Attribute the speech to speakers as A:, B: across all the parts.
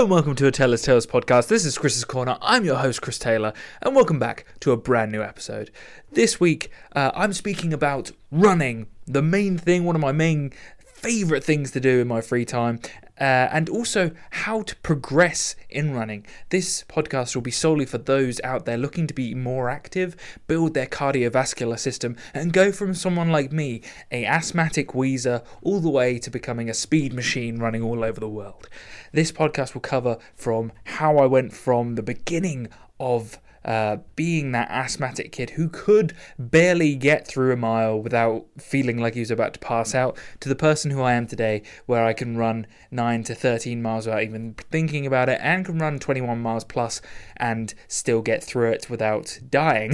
A: And welcome to a Taylor's Tales podcast. This is Chris's Corner. I'm your host, Chris Taylor, and welcome back to a brand new episode. This week, uh, I'm speaking about running, the main thing, one of my main favorite things to do in my free time, uh, and also how to progress in running. This podcast will be solely for those out there looking to be more active, build their cardiovascular system, and go from someone like me, a asthmatic wheezer, all the way to becoming a speed machine running all over the world. This podcast will cover from how I went from the beginning of uh, being that asthmatic kid who could barely get through a mile without feeling like he was about to pass out, to the person who I am today, where I can run 9 to 13 miles without even thinking about it, and can run 21 miles plus and still get through it without dying.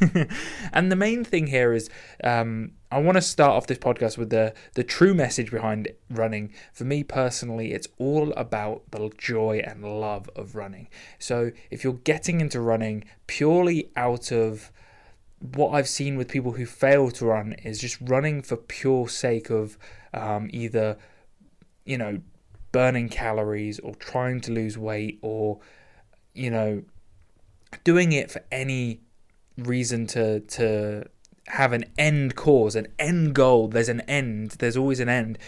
A: and the main thing here is um, I want to start off this podcast with the the true message behind running. For me personally, it's all about the joy and love of running. So if you're getting into running purely out of what I've seen with people who fail to run is just running for pure sake of um, either you know burning calories or trying to lose weight or you know doing it for any reason to to have an end cause, an end goal, there's an end, there's always an end,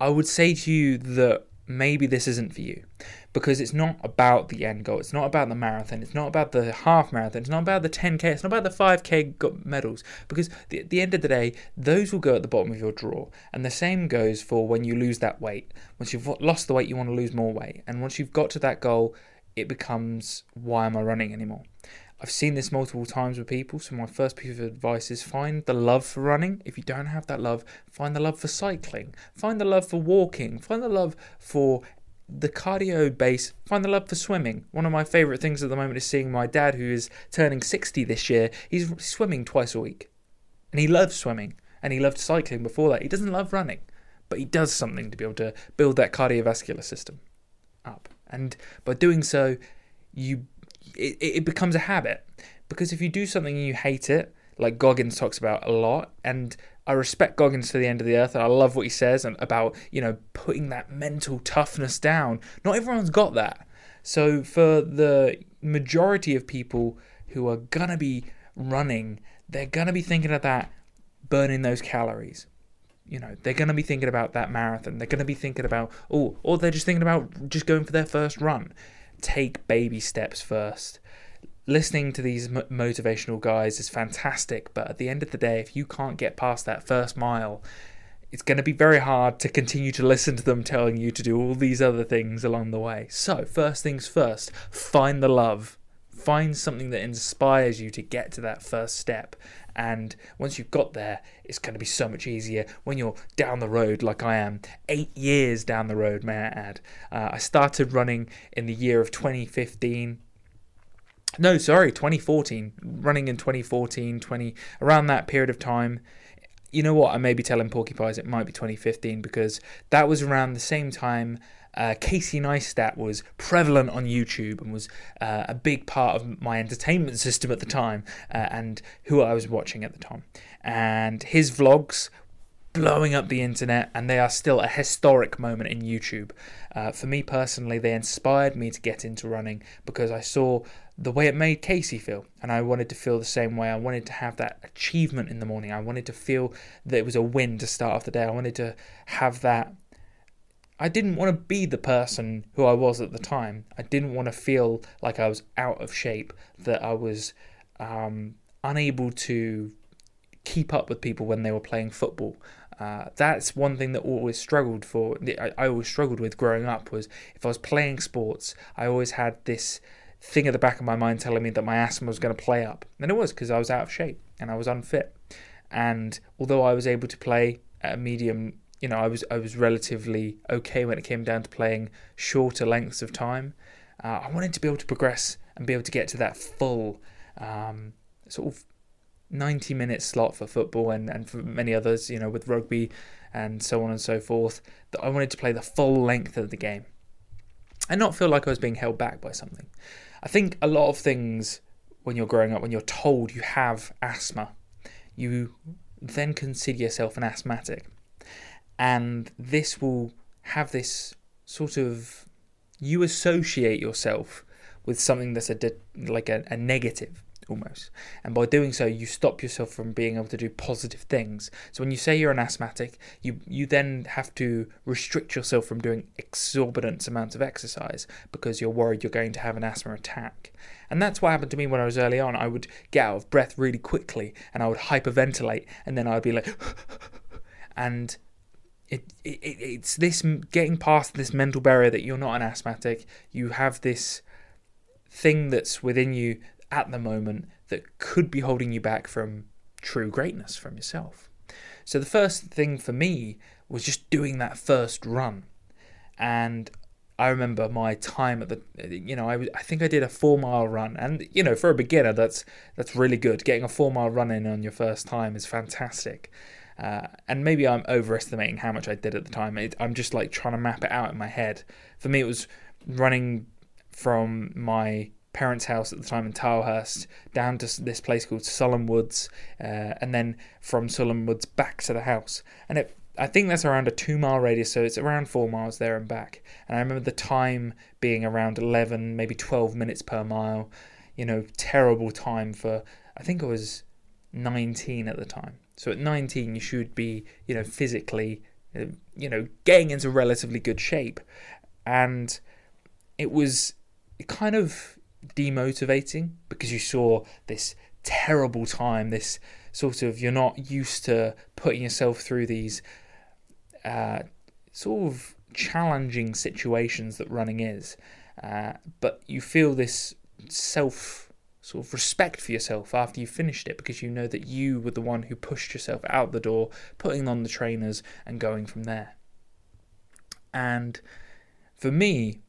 A: I would say to you that maybe this isn't for you because it's not about the end goal. It's not about the marathon. It's not about the half marathon. It's not about the 10k. It's not about the 5k medals because at the end of the day, those will go at the bottom of your drawer. And the same goes for when you lose that weight. Once you've lost the weight, you want to lose more weight. And once you've got to that goal, it becomes why am I running anymore? I've seen this multiple times with people. So my first piece of advice is find the love for running. If you don't have that love, find the love for cycling. Find the love for walking. Find the love for the cardio base, find the love for swimming. One of my favourite things at the moment is seeing my dad, who is turning 60 this year. He's swimming twice a week. And he loves swimming. And he loved cycling before that. He doesn't love running. But he does something to be able to build that cardiovascular system up. And by doing so, you it, it becomes a habit because if you do something and you hate it, like Goggins talks about a lot, and I respect Goggins to the end of the earth, and I love what he says about you know putting that mental toughness down. Not everyone's got that. So for the majority of people who are gonna be running, they're gonna be thinking of that burning those calories. You know, they're gonna be thinking about that marathon. They're gonna be thinking about oh, or they're just thinking about just going for their first run take baby steps first. Listening to these motivational guys is fantastic, but at the end of the day, if you can't get past that first mile, it's going to be very hard to continue to listen to them telling you to do all these other things along the way. So, first things first, find the love. Find something that inspires you to get to that first step. And once you've got there, it's going to be so much easier when you're down the road, like I am. Eight years down the road, may I add. Uh, I started running in the year of 2015. No, sorry, 2014. Running in 2014, 20 around that period of time. You know what? I may be telling Porcupines it might be 2015 because that was around the same time uh, Casey Neistat was prevalent on YouTube and was uh, a big part of my entertainment system at the time uh, and who I was watching at the time. And his vlogs blowing up the internet, and they are still a historic moment in YouTube. Uh, for me personally, they inspired me to get into running because I saw the way it made Casey feel, and I wanted to feel the same way. I wanted to have that achievement in the morning. I wanted to feel that it was a win to start off the day. I wanted to have that I didn't want to be the person who I was at the time. I didn't want to feel like I was out of shape, that I was um, unable to keep up with people when they were playing football. Uh, that's one thing that always struggled for. I, I always struggled with growing up was if I was playing sports, I always had this thing at the back of my mind telling me that my asthma was going to play up, and it was because I was out of shape and I was unfit. And although I was able to play at a medium you know, I was I was relatively okay when it came down to playing shorter lengths of time. Uh, I wanted to be able to progress and be able to get to that full um, sort of 90 minute slot for football and, and for many others, you know, with rugby and so on and so forth. That I wanted to play the full length of the game and not feel like I was being held back by something. I think a lot of things when you're growing up, when you're told you have asthma, you then consider yourself an asthmatic and this will have this sort of you associate yourself with something that's a de- like a, a negative almost. And by doing so, you stop yourself from being able to do positive things. So when you say you're an asthmatic, you you then have to restrict yourself from doing exorbitant amounts of exercise because you're worried you're going to have an asthma attack. And that's what happened to me when I was early on. I would get out of breath really quickly and I would hyperventilate and then I'd be like and it, it it's this getting past this mental barrier that you're not an asthmatic. You have this thing that's within you at the moment that could be holding you back from true greatness from yourself. So the first thing for me was just doing that first run. And I remember my time at the, you know, I, I think I did a four mile run, and you know, for a beginner, that's that's really good. Getting a four mile run in on your first time is fantastic. Uh, and maybe I'm overestimating how much I did at the time. It, I'm just like trying to map it out in my head. For me, it was running from my parents' house at the time in Tilehurst down to this place called Sulham Woods, uh, and then from Sulham Woods back to the house. And it, I think that's around a two mile radius, so it's around four miles there and back. And I remember the time being around 11, maybe 12 minutes per mile. You know, terrible time for, I think I was 19 at the time. So at 19, you should be, you know, physically, uh, you know, getting into relatively good shape. And it was kind of demotivating because you saw this terrible time, this sort of you're not used to putting yourself through these uh, sort of challenging situations that running is, uh, but you feel this self sort of respect for yourself after you finished it because you know that you were the one who pushed yourself out the door, putting on the trainers and going from there. And for me,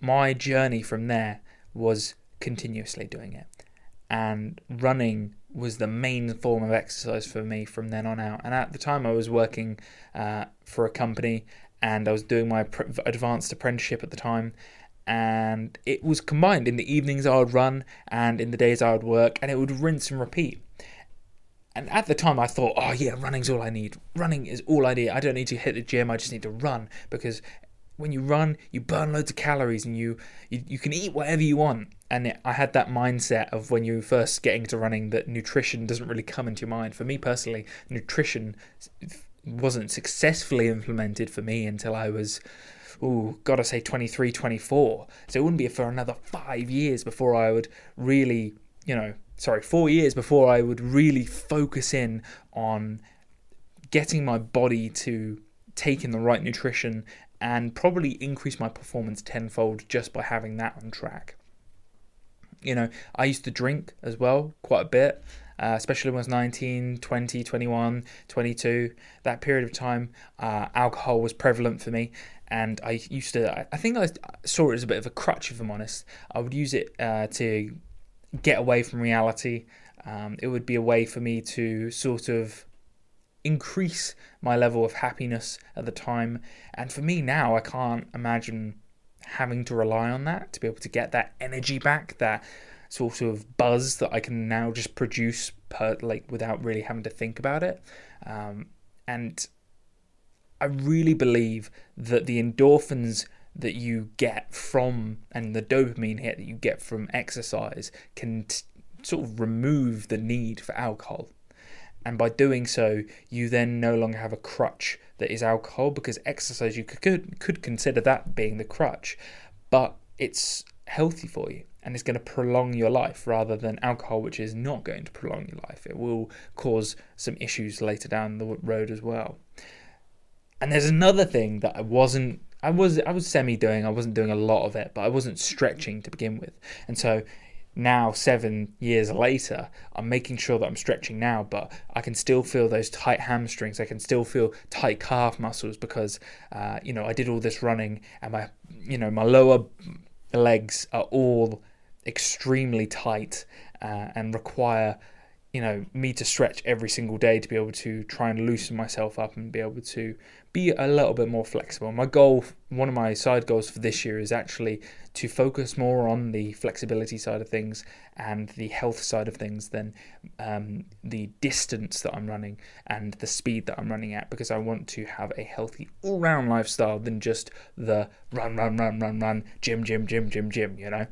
A: my journey from there was continuously doing it. And running was the main form of exercise for me from then on out. And at the time, I was working uh, for a company and I was doing my advanced apprenticeship at the time. And it was combined in the evenings I would run and in the days I would work, and it would rinse and repeat. And at the time, I thought, oh, yeah, running's all I need. Running is all I need. I don't need to hit the gym, I just need to run because when you run, you burn loads of calories and you, you, you can eat whatever you want. And it, I had that mindset of when you first getting into running that nutrition doesn't really come into your mind. For me personally, nutrition wasn't successfully implemented for me until I was, oh, gotta say 23, 24. So it wouldn't be for another five years before I would really, you know, sorry, four years before I would really focus in on getting my body to take in the right nutrition and probably increase my performance tenfold just by having that on track. You know, I used to drink as well quite a bit, uh, especially when I was 19, 20, 21, 22. That period of time, uh, alcohol was prevalent for me. And I used to, I think I saw it as a bit of a crutch, if I'm honest. I would use it uh, to get away from reality. Um, it would be a way for me to sort of increase my level of happiness at the time. And for me now, I can't imagine having to rely on that to be able to get that energy back, that sort of buzz that I can now just produce per like without really having to think about it. Um, and I really believe that the endorphins that you get from and the dopamine hit that you get from exercise can t- sort of remove the need for alcohol and by doing so, you then no longer have a crutch that is alcohol because exercise you could could consider that being the crutch, but it's healthy for you and it's going to prolong your life rather than alcohol, which is not going to prolong your life. It will cause some issues later down the road as well. And there's another thing that I wasn't I was I was semi doing. I wasn't doing a lot of it, but I wasn't stretching to begin with. And so now seven years later i'm making sure that i'm stretching now but i can still feel those tight hamstrings i can still feel tight calf muscles because uh, you know i did all this running and my you know my lower legs are all extremely tight uh, and require you know me to stretch every single day to be able to try and loosen myself up and be able to be a little bit more flexible. My goal, one of my side goals for this year is actually to focus more on the flexibility side of things and the health side of things than um, the distance that I'm running and the speed that I'm running at because I want to have a healthy all round lifestyle than just the run, run, run, run, run, gym, gym, gym, gym, gym, you know?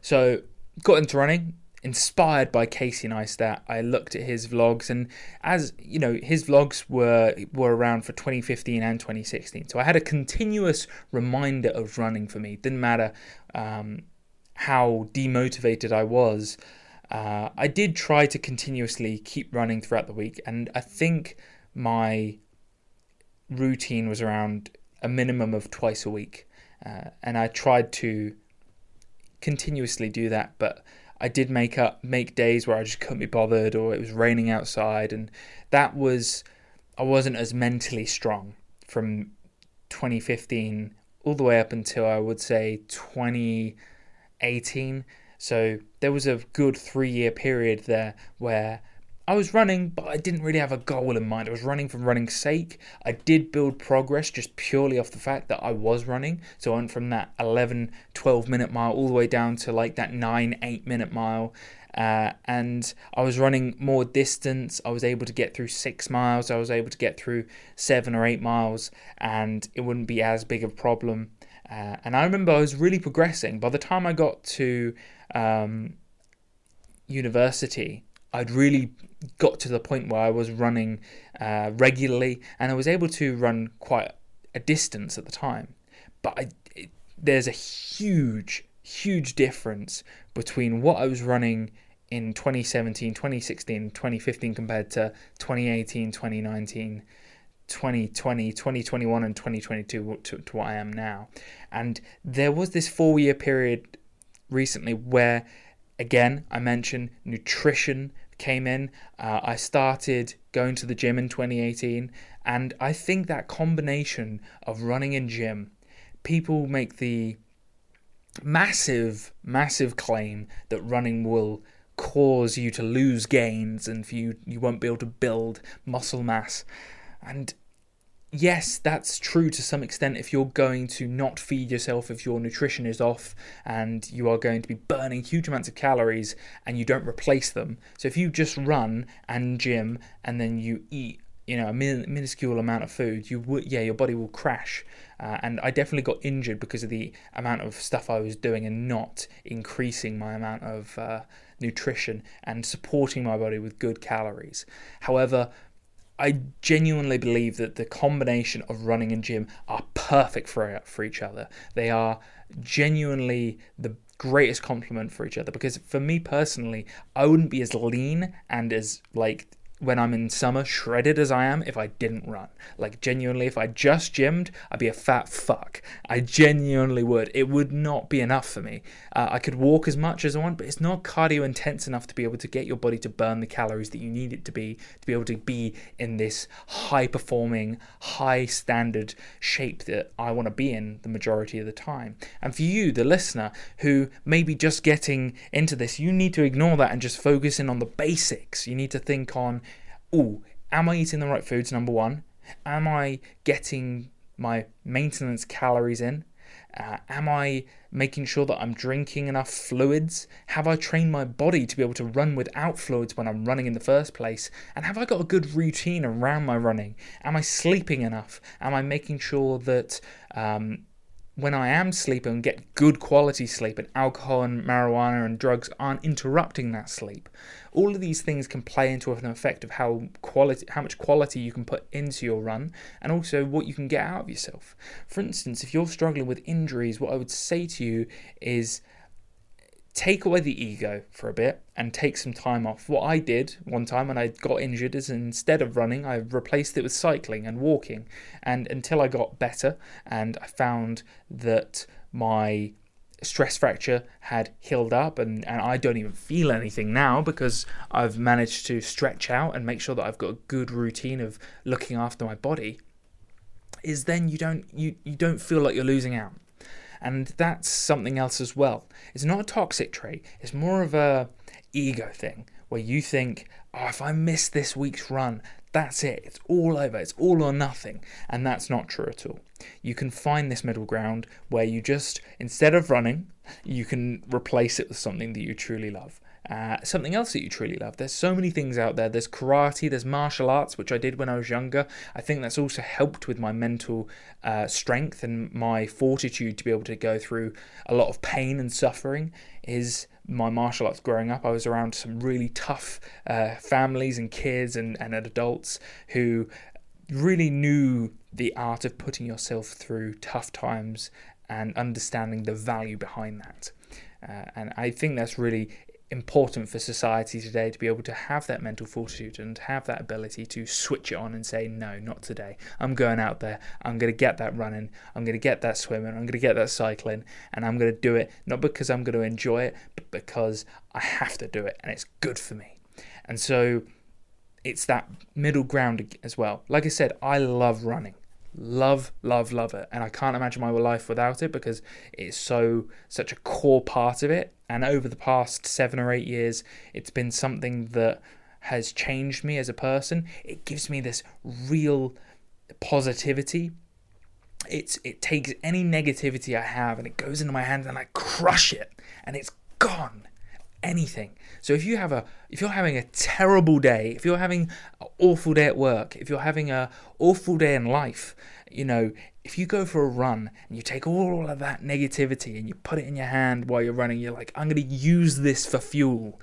A: So, got into running, inspired by Casey Neistat, I looked at his vlogs, and as you know, his vlogs were were around for 2015 and 2016. So I had a continuous reminder of running for me. Didn't matter um, how demotivated I was. Uh, I did try to continuously keep running throughout the week, and I think my routine was around a minimum of twice a week, uh, and I tried to continuously do that, but I did make up make days where I just couldn't be bothered or it was raining outside and that was I wasn't as mentally strong from 2015 all the way up until I would say 2018 so there was a good 3 year period there where I was running, but I didn't really have a goal in mind. I was running for running's sake. I did build progress just purely off the fact that I was running. So I went from that 11, 12 minute mile all the way down to like that 9, 8 minute mile. Uh, and I was running more distance. I was able to get through six miles. I was able to get through seven or eight miles, and it wouldn't be as big of a problem. Uh, and I remember I was really progressing. By the time I got to um, university, I'd really got to the point where I was running uh, regularly and I was able to run quite a distance at the time. But I, it, there's a huge, huge difference between what I was running in 2017, 2016, 2015 compared to 2018, 2019. 2020, 2021, and 2022 to, to what I am now. And there was this four year period recently where, again, I mentioned nutrition came in. Uh, I started going to the gym in 2018, and I think that combination of running and gym, people make the massive, massive claim that running will cause you to lose gains and for you you won't be able to build muscle mass. And yes, that's true to some extent if you're going to not feed yourself, if your nutrition is off and you are going to be burning huge amounts of calories and you don't replace them. So if you just run and gym and then you eat you know a minuscule amount of food you would yeah your body will crash uh, and i definitely got injured because of the amount of stuff i was doing and not increasing my amount of uh, nutrition and supporting my body with good calories however I genuinely believe that the combination of running and gym are perfect for for each other. They are genuinely the greatest complement for each other because for me personally, I wouldn't be as lean and as like when I'm in summer, shredded as I am, if I didn't run. Like, genuinely, if I just gymmed, I'd be a fat fuck. I genuinely would. It would not be enough for me. Uh, I could walk as much as I want, but it's not cardio intense enough to be able to get your body to burn the calories that you need it to be, to be able to be in this high performing, high standard shape that I want to be in the majority of the time. And for you, the listener, who may be just getting into this, you need to ignore that and just focus in on the basics. You need to think on oh, am I eating the right foods? Number one, am I getting my maintenance calories in? Uh, am I making sure that I'm drinking enough fluids? Have I trained my body to be able to run without fluids when I'm running in the first place? And have I got a good routine around my running? Am I sleeping enough? Am I making sure that um, when I am sleeping and get good quality sleep and alcohol and marijuana and drugs aren't interrupting that sleep? all of these things can play into an effect of how quality how much quality you can put into your run and also what you can get out of yourself for instance if you're struggling with injuries what i would say to you is take away the ego for a bit and take some time off. What I did one time when I got injured is instead of running, I replaced it with cycling and walking. And until I got better and I found that my stress fracture had healed up and, and I don't even feel anything now because I've managed to stretch out and make sure that I've got a good routine of looking after my body is then you don't you, you don't feel like you're losing out. And that's something else as well. It's not a toxic trait, it's more of a ego thing where you think, oh, if I miss this week's run, that's it. It's all over. It's all or nothing. And that's not true at all. You can find this middle ground where you just, instead of running, you can replace it with something that you truly love. Uh, something else that you truly love. There's so many things out there. There's karate, there's martial arts, which I did when I was younger. I think that's also helped with my mental uh, strength and my fortitude to be able to go through a lot of pain and suffering. Is my martial arts growing up. I was around some really tough uh, families and kids and, and adults who really knew the art of putting yourself through tough times and understanding the value behind that. Uh, and I think that's really important for society today to be able to have that mental fortitude and have that ability to switch it on and say no not today. I'm going out there. I'm going to get that running. I'm going to get that swimming. I'm going to get that cycling and i'm going to do it not because i'm going to enjoy it but because i have to do it and it's good for me. And so it's that middle ground as well. Like i said i love running love love love it. And i can't imagine my life without it because it's so such a core part of it. And over the past 7 or 8 years it's been something that has changed me as a person. It gives me this real positivity. It's it takes any negativity i have and it goes into my hands and i crush it and it's gone anything. So if you have a if you're having a terrible day, if you're having an awful day at work, if you're having a awful day in life, you know, if you go for a run and you take all of that negativity and you put it in your hand while you're running, you're like, I'm going to use this for fuel.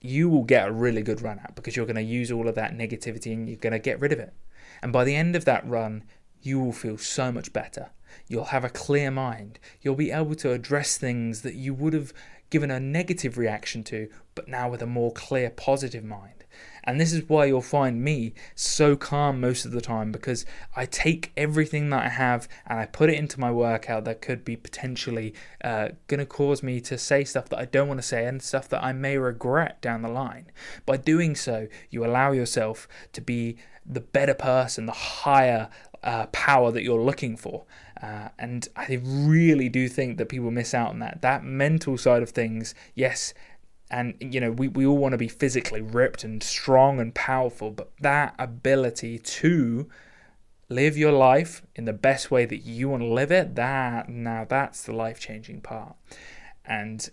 A: You will get a really good run out because you're going to use all of that negativity and you're going to get rid of it. And by the end of that run, you will feel so much better. You'll have a clear mind. You'll be able to address things that you would have given a negative reaction to, but now with a more clear positive mind. And this is why you'll find me so calm most of the time because I take everything that I have and I put it into my workout that could be potentially uh, going to cause me to say stuff that I don't want to say and stuff that I may regret down the line. By doing so, you allow yourself to be the better person, the higher uh, power that you're looking for. Uh, and I really do think that people miss out on that. That mental side of things, yes, and you know, we, we all want to be physically ripped and strong and powerful, but that ability to live your life in the best way that you want to live it, that now that's the life changing part. And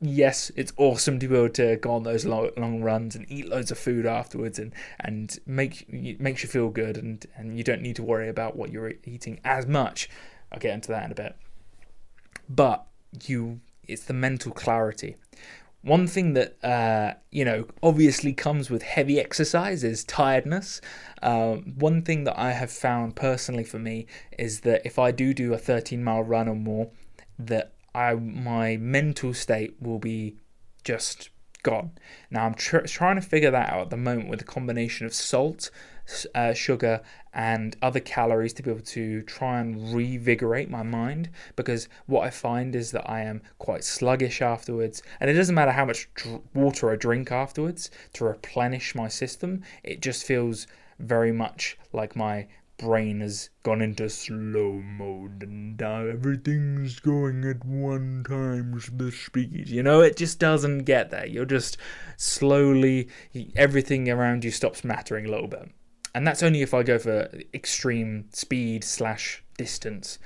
A: yes, it's awesome to be able to go on those long, long runs and eat loads of food afterwards and and make makes you feel good and and you don't need to worry about what you're eating as much. I'll get into that in a bit. But you it's the mental clarity. One thing that uh, you know obviously comes with heavy exercise is tiredness. Uh, one thing that I have found personally for me is that if I do do a 13 mile run or more, that I my mental state will be just gone. Now I'm tr- trying to figure that out at the moment with a combination of salt, uh, sugar, and other calories to be able to try and revigorate my mind. Because what I find is that I am quite sluggish afterwards, and it doesn't matter how much dr- water I drink afterwards to replenish my system. It just feels very much like my brain has gone into slow mode and now everything's going at one times the speed. You know, it just doesn't get there. You're just slowly, everything around you stops mattering a little bit. And that's only if I go for extreme speed slash distance.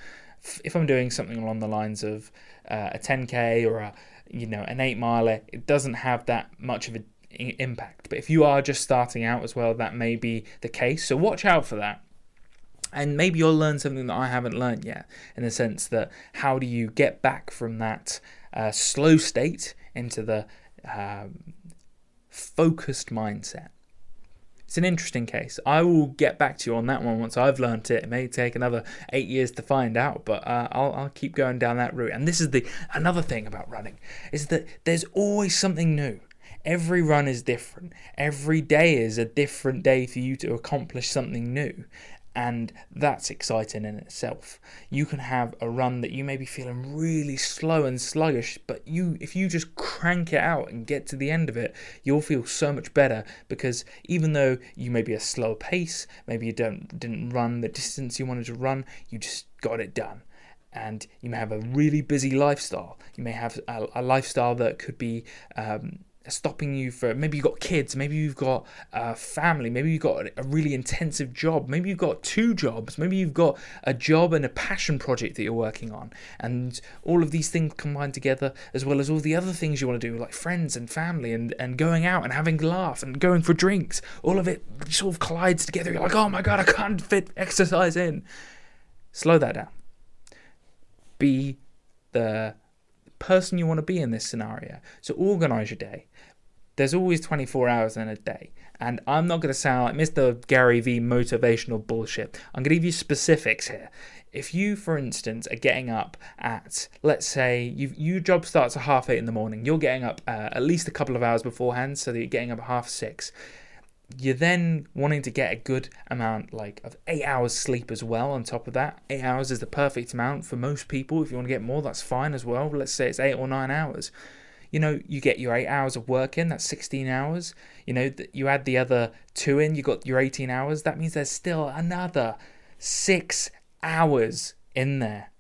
A: If I'm doing something along the lines of uh, a 10k or a you know an eight miler, it doesn't have that much of an impact. But if you are just starting out as well, that may be the case. So watch out for that and maybe you'll learn something that I haven't learned yet, in the sense that how do you get back from that uh, slow state into the um, focused mindset? It's an interesting case. I will get back to you on that one once I've learned it. It may take another eight years to find out, but uh, I'll, I'll keep going down that route. And this is the another thing about running is that there's always something new. Every run is different. Every day is a different day for you to accomplish something new and that's exciting in itself. You can have a run that you may be feeling really slow and sluggish, but you if you just crank it out and get to the end of it, you'll feel so much better because even though you may be a slow pace, maybe you don't didn't run the distance you wanted to run, you just got it done. And you may have a really busy lifestyle. You may have a, a lifestyle that could be um, stopping you for maybe you've got kids maybe you've got a family maybe you've got a really intensive job maybe you've got two jobs maybe you've got a job and a passion project that you're working on. And all of these things combined together as well as all the other things you want to do like friends and family and, and going out and having a laugh and going for drinks all of it sort of collides together. You're like oh my god i can't fit exercise in. Slow that down. Be the person you want to be in this scenario. So organize your day there's always 24 hours in a day. And I'm not going to sound like Mr. Gary V motivational bullshit. I'm going to give you specifics here. If you, for instance, are getting up at, let's say, you, your job starts at half eight in the morning, you're getting up uh, at least a couple of hours beforehand, so that you're getting up at half six. You're then wanting to get a good amount, like of eight hours sleep as well. On top of that, eight hours is the perfect amount for most people. If you want to get more, that's fine as well. Let's say it's eight or nine hours you know, you get your eight hours of work in, that's 16 hours. You know, you add the other two in, you got your 18 hours. That means there's still another six hours in there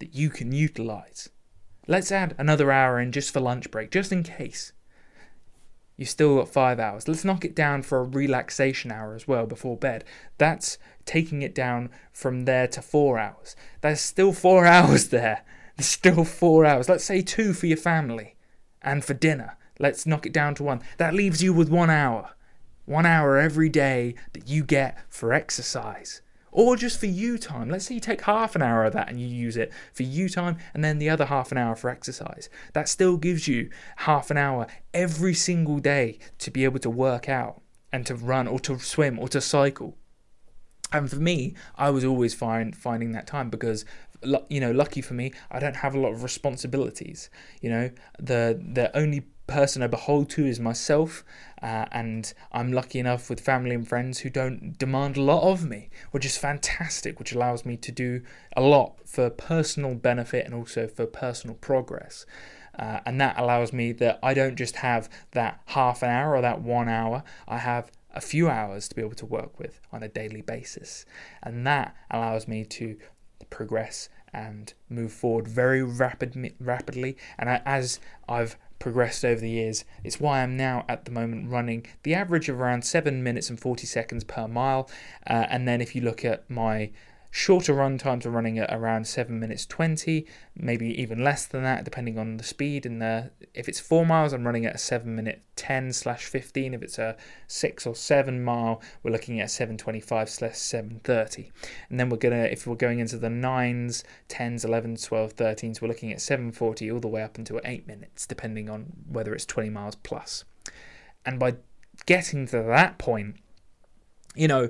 A: that you can utilize. Let's add another hour in just for lunch break, just in case. You've still got five hours. Let's knock it down for a relaxation hour as well before bed. That's taking it down from there to four hours. There's still four hours there. There's still four hours. Let's say two for your family and for dinner. Let's knock it down to one. That leaves you with one hour. One hour every day that you get for exercise. Or just for you time. Let's say you take half an hour of that and you use it for you time and then the other half an hour for exercise. That still gives you half an hour every single day to be able to work out and to run or to swim or to cycle. And for me, I was always find, finding that time because you know, lucky for me, I don't have a lot of responsibilities. You know, the the only person I behold to is myself, uh, and I'm lucky enough with family and friends who don't demand a lot of me, which is fantastic, which allows me to do a lot for personal benefit and also for personal progress. Uh, and that allows me that I don't just have that half an hour or that one hour, I have a few hours to be able to work with on a daily basis. And that allows me to progress and move forward very rapid, rapidly. And as I've progressed over the years, it's why I'm now at the moment running the average of around 7 minutes and 40 seconds per mile. Uh, and then if you look at my Shorter run times are running at around 7 minutes 20, maybe even less than that, depending on the speed. And the, if it's 4 miles, I'm running at a 7 minute 10 slash 15. If it's a 6 or 7 mile, we're looking at 725 slash 730. And then we're going to, if we're going into the 9s, 10s, 11s, 12, 13s, we're looking at 740 all the way up until 8 minutes, depending on whether it's 20 miles plus. And by getting to that point, you know,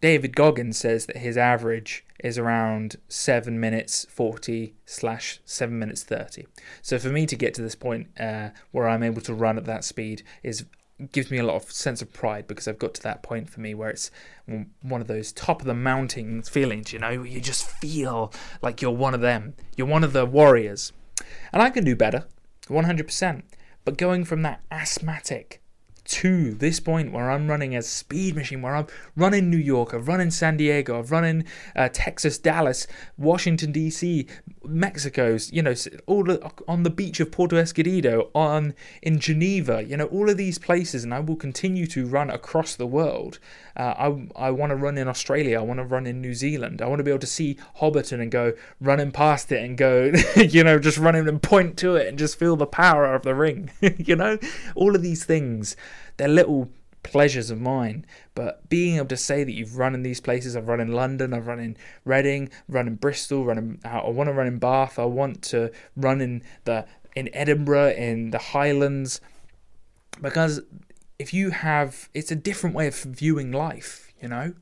A: David Goggins says that his average is around 7 minutes 40 slash 7 minutes 30. So for me to get to this point uh, where I'm able to run at that speed is gives me a lot of sense of pride because I've got to that point for me where it's one of those top of the mountain feelings, you know, you just feel like you're one of them. You're one of the warriors. And I can do better, 100%. But going from that asthmatic to this point where I'm running a speed machine, where I'm running New York, I've run in San Diego, I've run in uh, Texas, Dallas, Washington D.C., Mexico's, you know, all on the beach of Puerto Escondido, on in Geneva, you know, all of these places, and I will continue to run across the world. Uh, I I want to run in Australia, I want to run in New Zealand, I want to be able to see Hobbiton and go running past it and go, you know, just running and point to it and just feel the power of the ring, you know, all of these things, they're little pleasures of mine. But being able to say that you've run in these places, I've run in London, I've run in Reading, run in Bristol, run in, I want to run in Bath, I want to run in the in Edinburgh, in the Highlands, because if you have, it's a different way of viewing life, you know,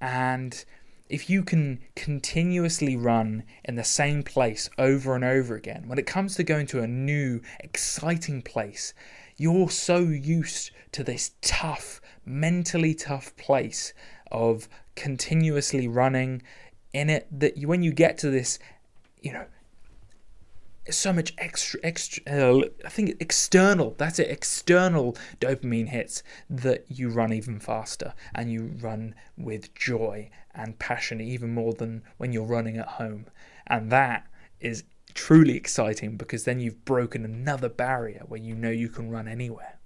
A: and if you can continuously run in the same place over and over again, when it comes to going to a new, exciting place, you're so used to this tough, mentally tough place of continuously running in it that you, when you get to this, you know, so much extra, extra. Uh, I think external. That's it. External dopamine hits that you run even faster, and you run with joy and passion even more than when you're running at home, and that is truly exciting because then you've broken another barrier where you know you can run anywhere.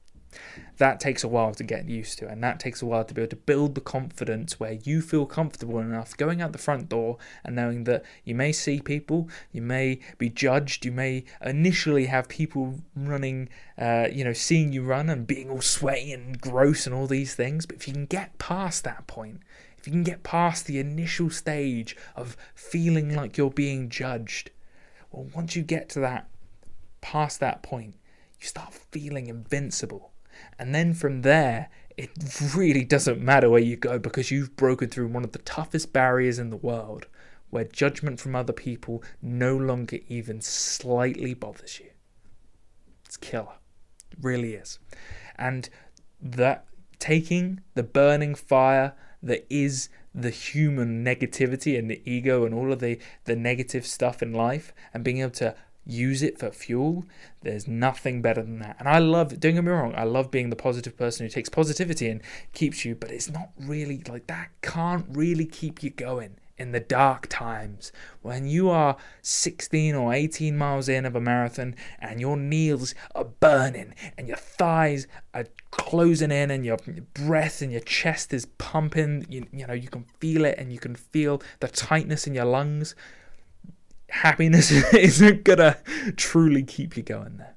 A: That takes a while to get used to, and that takes a while to be able to build the confidence where you feel comfortable enough going out the front door and knowing that you may see people, you may be judged, you may initially have people running, uh, you know, seeing you run and being all sweaty and gross and all these things. But if you can get past that point, if you can get past the initial stage of feeling like you're being judged, well, once you get to that, past that point, you start feeling invincible. And then from there, it really doesn't matter where you go because you've broken through one of the toughest barriers in the world where judgment from other people no longer even slightly bothers you. It's killer. It really is. And that taking the burning fire that is the human negativity and the ego and all of the, the negative stuff in life and being able to use it for fuel, there's nothing better than that. And I love, don't get me wrong, I love being the positive person who takes positivity and keeps you, but it's not really like that, can't really keep you going in the dark times when you are 16 or 18 miles in of a marathon and your knees are burning and your thighs are closing in and your breath and your chest is pumping you, you know you can feel it and you can feel the tightness in your lungs happiness isn't gonna truly keep you going there.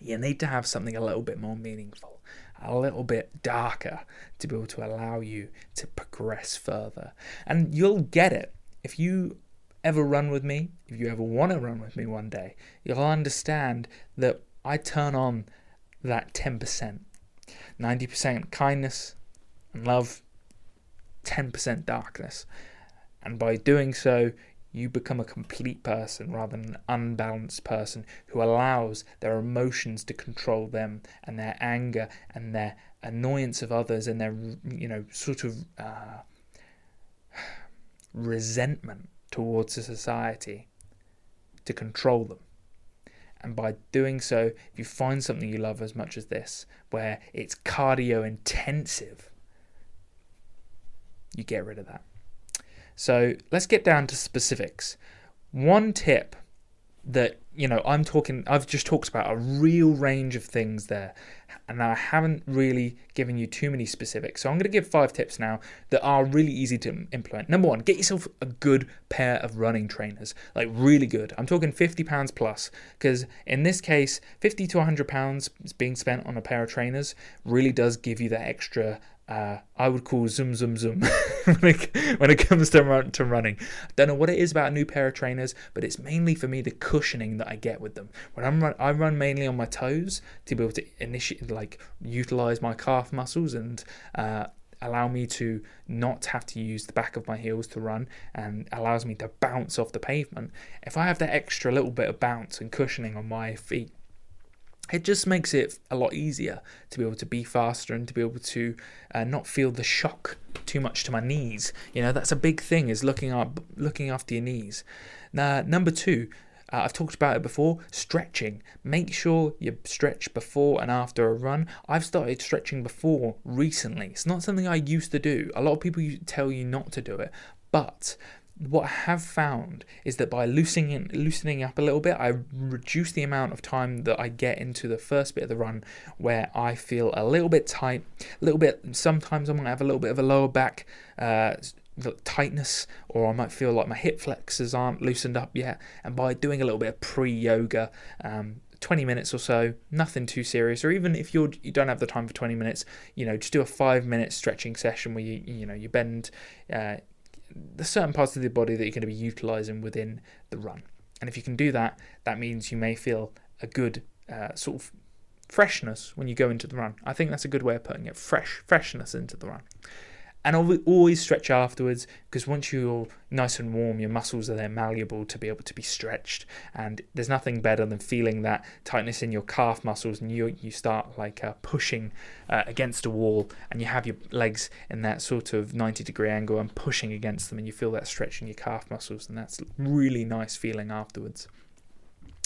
A: You need to have something a little bit more meaningful, a little bit darker to be able to allow you to progress further. And you'll get it if you ever run with me, if you ever want to run with me one day, you'll understand that I turn on that 10%. 90% kindness and love, 10% darkness. And by doing so, you become a complete person rather than an unbalanced person who allows their emotions to control them and their anger and their annoyance of others and their you know sort of uh, resentment towards a society to control them and by doing so if you find something you love as much as this where it's cardio intensive you get rid of that so let's get down to specifics. One tip that you know I'm talking I've just talked about a real range of things there and I haven't really given you too many specifics. So I'm going to give five tips now that are really easy to implement. Number one get yourself a good pair of running trainers like really good. I'm talking 50 pounds plus because in this case 50 to 100 pounds being spent on a pair of trainers really does give you that extra uh, I would call zoom zoom zoom when, it, when it comes to run, to running. I don't know what it is about a new pair of trainers, but it's mainly for me the cushioning that I get with them. When I'm run, I run mainly on my toes to be able to initiate like utilize my calf muscles and uh, allow me to not have to use the back of my heels to run and allows me to bounce off the pavement. If I have that extra little bit of bounce and cushioning on my feet, it just makes it a lot easier to be able to be faster and to be able to uh, not feel the shock too much to my knees. You know, that's a big thing is looking up, looking after your knees. Now, number two, uh, I've talked about it before. Stretching. Make sure you stretch before and after a run. I've started stretching before recently. It's not something I used to do. A lot of people tell you not to do it, but what I have found is that by loosening loosening up a little bit, I reduce the amount of time that I get into the first bit of the run where I feel a little bit tight, a little bit. Sometimes I might have a little bit of a lower back uh, tightness, or I might feel like my hip flexors aren't loosened up yet. And by doing a little bit of pre yoga, um, 20 minutes or so, nothing too serious. Or even if you're you don't have the time for 20 minutes, you know, just do a five minute stretching session where you you know you bend. Uh, the certain parts of the body that you're going to be utilizing within the run. And if you can do that, that means you may feel a good uh, sort of freshness when you go into the run. I think that's a good way of putting it. Fresh freshness into the run and always stretch afterwards because once you're nice and warm your muscles are then malleable to be able to be stretched. And there's nothing better than feeling that tightness in your calf muscles and you you start like uh, pushing uh, against a wall and you have your legs in that sort of 90 degree angle and pushing against them and you feel that stretch in your calf muscles and that's really nice feeling afterwards.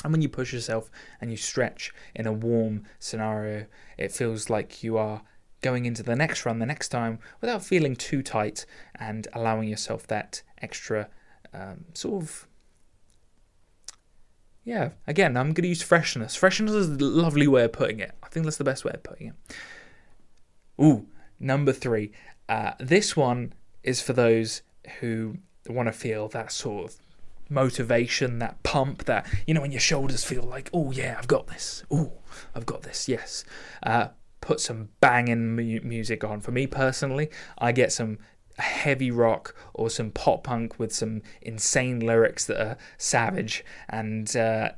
A: And when you push yourself and you stretch in a warm scenario, it feels like you are going into the next run the next time without feeling too tight and allowing yourself that extra um, sort of yeah, again, I'm going to use freshness. Freshness is a lovely way of putting it. I think that's the best way of putting it. Ooh, number three. Uh, this one is for those who want to feel that sort of motivation, that pump, that, you know, when your shoulders feel like, oh, yeah, I've got this. Oh, I've got this. Yes. Uh, put some banging mu- music on. For me personally, I get some heavy rock or some pop punk with some insane lyrics that are savage and uh,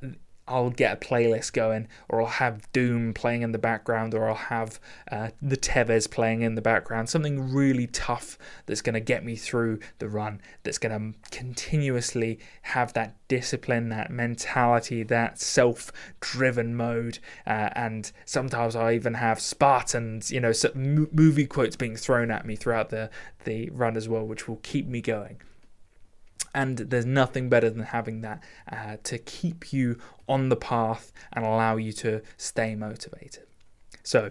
A: I'll get a playlist going, or I'll have Doom playing in the background, or I'll have uh, the Tevez playing in the background. Something really tough that's going to get me through the run, that's going to continuously have that discipline, that mentality, that self driven mode. Uh, and sometimes I even have Spartans, you know, movie quotes being thrown at me throughout the, the run as well, which will keep me going and there's nothing better than having that uh, to keep you on the path and allow you to stay motivated. So,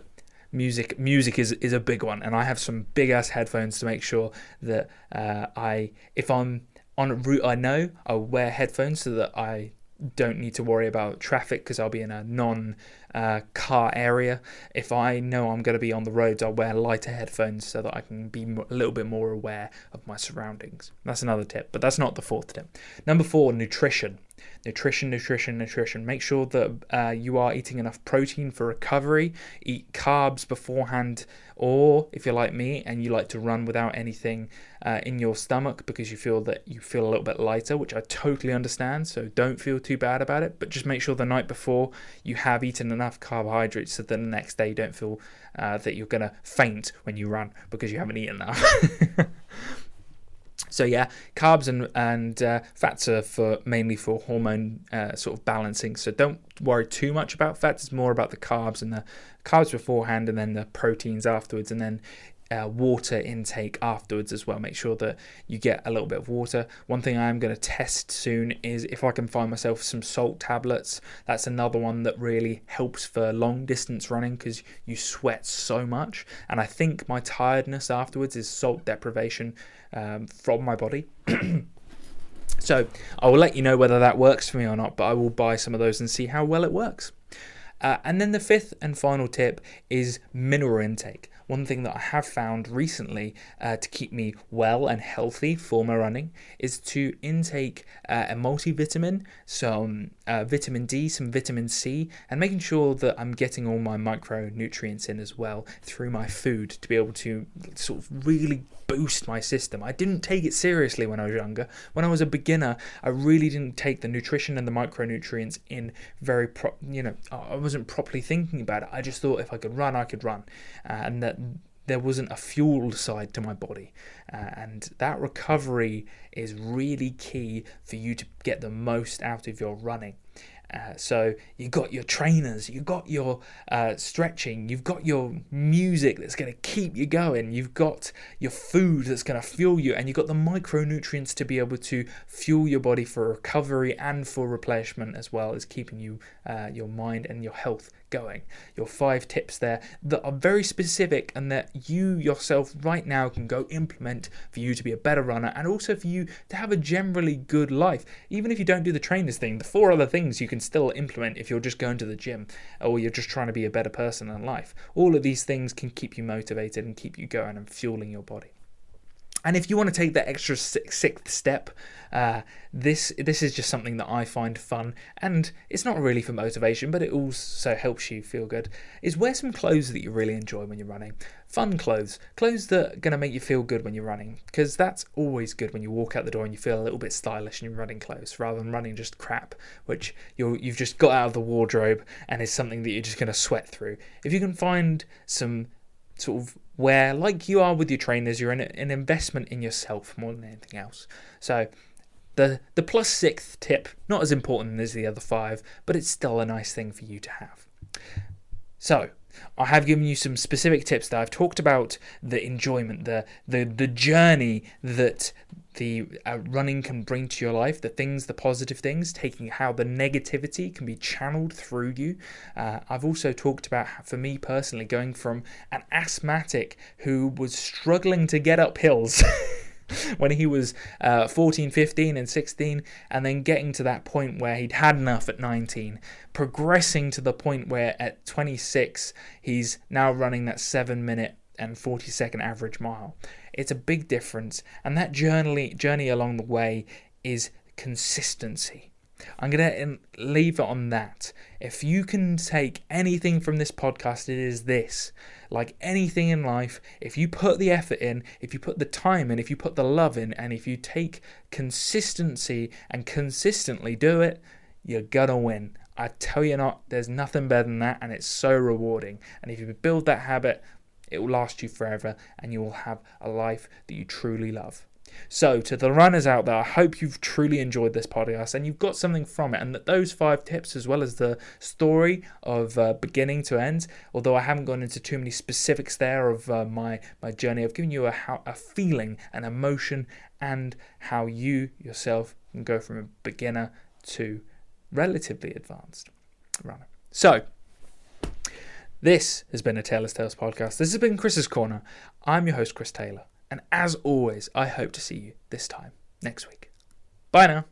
A: music music is is a big one, and I have some big ass headphones to make sure that uh, I if I'm on a route I know, I'll wear headphones so that I don't need to worry about traffic because I'll be in a non uh, car area. If I know I'm going to be on the roads, I'll wear lighter headphones so that I can be a little bit more aware of my surroundings. That's another tip, but that's not the fourth tip. Number four, nutrition. Nutrition, nutrition, nutrition. Make sure that uh, you are eating enough protein for recovery. Eat carbs beforehand, or if you're like me and you like to run without anything uh, in your stomach because you feel that you feel a little bit lighter, which I totally understand. So don't feel too bad about it. But just make sure the night before you have eaten enough carbohydrates so that the next day you don't feel uh, that you're gonna faint when you run because you haven't eaten enough. So yeah, carbs and and uh, fats are for mainly for hormone uh, sort of balancing. So don't worry too much about fats. It's more about the carbs and the carbs beforehand, and then the proteins afterwards, and then uh, water intake afterwards as well. Make sure that you get a little bit of water. One thing I'm going to test soon is if I can find myself some salt tablets. That's another one that really helps for long distance running because you sweat so much. And I think my tiredness afterwards is salt deprivation um, from my body. so I will let you know whether that works for me or not, but I will buy some of those and see how well it works. Uh, and then the fifth and final tip is mineral intake. One thing that I have found recently uh, to keep me well and healthy for my running is to intake uh, a multivitamin, some uh, vitamin D, some vitamin C, and making sure that I'm getting all my micronutrients in as well through my food to be able to sort of really boost my system. I didn't take it seriously when I was younger. When I was a beginner, I really didn't take the nutrition and the micronutrients in very pro- you know, I wasn't properly thinking about it. I just thought if I could run, I could run. Uh, and that there wasn't a fuel side to my body. Uh, and that recovery is really key for you to get the most out of your running. Uh, so you've got your trainers, you've got your uh, stretching, you've got your music that's going to keep you going, you've got your food that's going to fuel you, and you've got the micronutrients to be able to fuel your body for recovery and for replenishment as well as keeping you uh, your mind and your health going. Your five tips there that are very specific and that you yourself right now can go implement for you to be a better runner and also for you to have a generally good life. Even if you don't do the trainers thing, the four other things you can still implement if you're just going to the gym or you're just trying to be a better person in life. All of these things can keep you motivated and keep you going and fueling your body. And if you want to take that extra sixth step, uh, this this is just something that I find fun, and it's not really for motivation, but it also helps you feel good. Is wear some clothes that you really enjoy when you're running. Fun clothes, clothes that are gonna make you feel good when you're running, because that's always good when you walk out the door and you feel a little bit stylish in your running clothes, rather than running just crap, which you you've just got out of the wardrobe and is something that you're just gonna sweat through. If you can find some sort of where, like you are with your trainers, you're in an investment in yourself more than anything else. So, the the plus sixth tip, not as important as the other five, but it's still a nice thing for you to have. So, I have given you some specific tips that I've talked about the enjoyment, the the the journey that the uh, running can bring to your life, the things, the positive things, taking how the negativity can be channeled through you. Uh, I've also talked about, for me personally, going from an asthmatic who was struggling to get up hills. when he was uh, 14, 15, and 16, and then getting to that point where he'd had enough at 19, progressing to the point where at 26 he's now running that seven minute and 40 second average mile. It's a big difference, and that journey journey along the way is consistency. I'm going to um, leave it on that. If you can take anything from this podcast, it is this. Like anything in life, if you put the effort in, if you put the time in, if you put the love in, and if you take consistency and consistently do it, you're going to win. I tell you not, there's nothing better than that, and it's so rewarding. And if you build that habit, it will last you forever, and you will have a life that you truly love. So, to the runners out there, I hope you've truly enjoyed this podcast and you've got something from it. And that those five tips, as well as the story of uh, beginning to end, although I haven't gone into too many specifics there of uh, my, my journey, I've given you a, a feeling, an emotion, and how you yourself can go from a beginner to relatively advanced runner. So, this has been a Taylor's Tales podcast. This has been Chris's Corner. I'm your host, Chris Taylor. And as always, I hope to see you this time next week. Bye now.